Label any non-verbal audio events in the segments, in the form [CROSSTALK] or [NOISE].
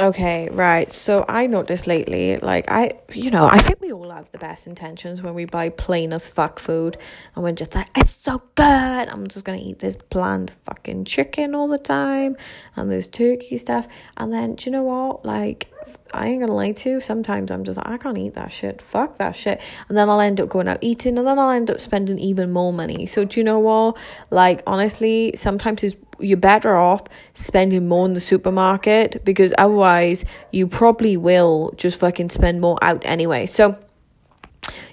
Okay, right. So I noticed lately, like I, you know, I think we all have the best intentions when we buy plain as fuck food, and we're just like, it's so good. I'm just gonna eat this bland fucking chicken all the time, and this turkey stuff. And then, do you know what? Like, I ain't gonna lie to you. Sometimes I'm just like, I can't eat that shit. Fuck that shit. And then I'll end up going out eating, and then I'll end up spending even more money. So do you know what? Like, honestly, sometimes it's you're better off spending more in the supermarket because otherwise you probably will just fucking spend more out anyway. So,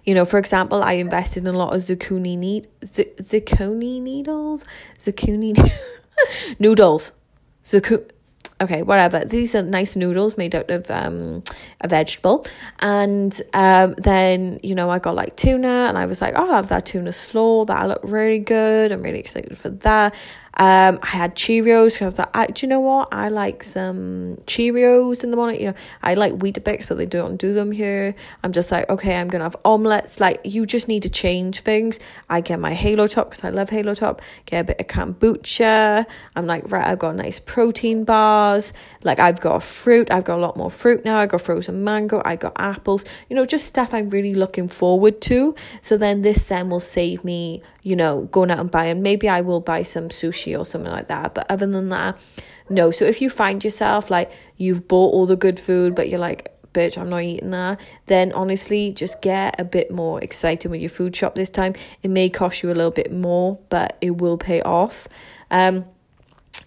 you know, for example, I invested in a lot of zucchini need z- zucchini needles, zucchini [LAUGHS] noodles, zucchini okay, whatever. These are nice noodles made out of um, a vegetable. And um, then, you know, I got like tuna and I was like, oh, I'll have that tuna slaw. That looked really good. I'm really excited for that. Um, I had Cheerios. I was like, I, do you know what? I like some Cheerios in the morning. You know, I like Weetabix, but they don't do them here. I'm just like, okay, I'm gonna have omelets. Like, you just need to change things. I get my Halo Top because I love Halo Top. Get a bit of kombucha. I'm like, right, I've got a nice protein bars. Like, I've got fruit. I've got a lot more fruit now. I got frozen mango. I got apples. You know, just stuff I'm really looking forward to. So then this then will save me, you know, going out and buying. Maybe I will buy some sushi or something like that. But other than that, no. So if you find yourself like you've bought all the good food, but you're like, bitch, I'm not eating that, then honestly, just get a bit more excited with your food shop this time. It may cost you a little bit more, but it will pay off. Um,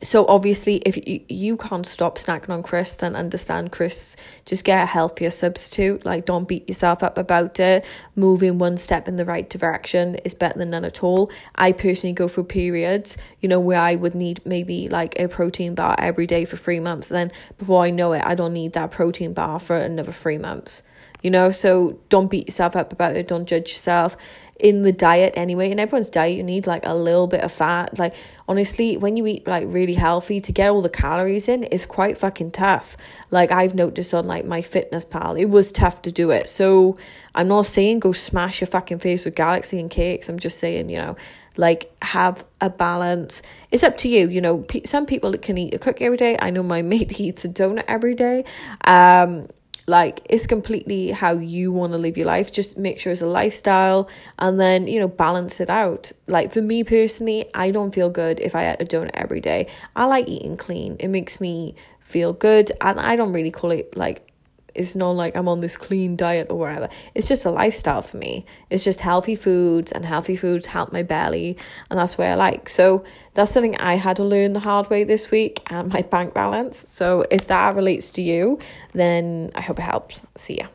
so obviously if you, you can't stop snacking on crisps then understand crisps just get a healthier substitute. Like don't beat yourself up about it. Moving one step in the right direction is better than none at all. I personally go through periods you know where i would need maybe like a protein bar every day for three months. Then before i know it i don't need that protein bar for another three months you know so don't beat yourself up about it don't judge yourself. In the diet anyway in everyone's diet you need like a little bit of fat. Like honestly when you eat like really healthy to get all the calories in is quite fucking tough. Like i've noticed on like my fitness pal it was tough to do it. So i'm not saying go smash your fucking face with galaxy and cakes. I'm just saying you know like have a balance. It's up to you you know. Some people can eat a cookie every day. I know my [LAUGHS] mate eats a donut every day. Um like it's completely how you want to live your life. Just make sure it's a lifestyle and then you know balance it out. Like for me personally i don't feel good if i eat a donut every day. I like eating clean. It makes me feel good and i don't really call it like it's not like I'm on this clean diet or whatever. It's just a lifestyle for me. It's just healthy foods, and healthy foods help my belly, and that's where I like. So that's something I had to learn the hard way this week, and my bank balance. So if that relates to you, then I hope it helps. See ya.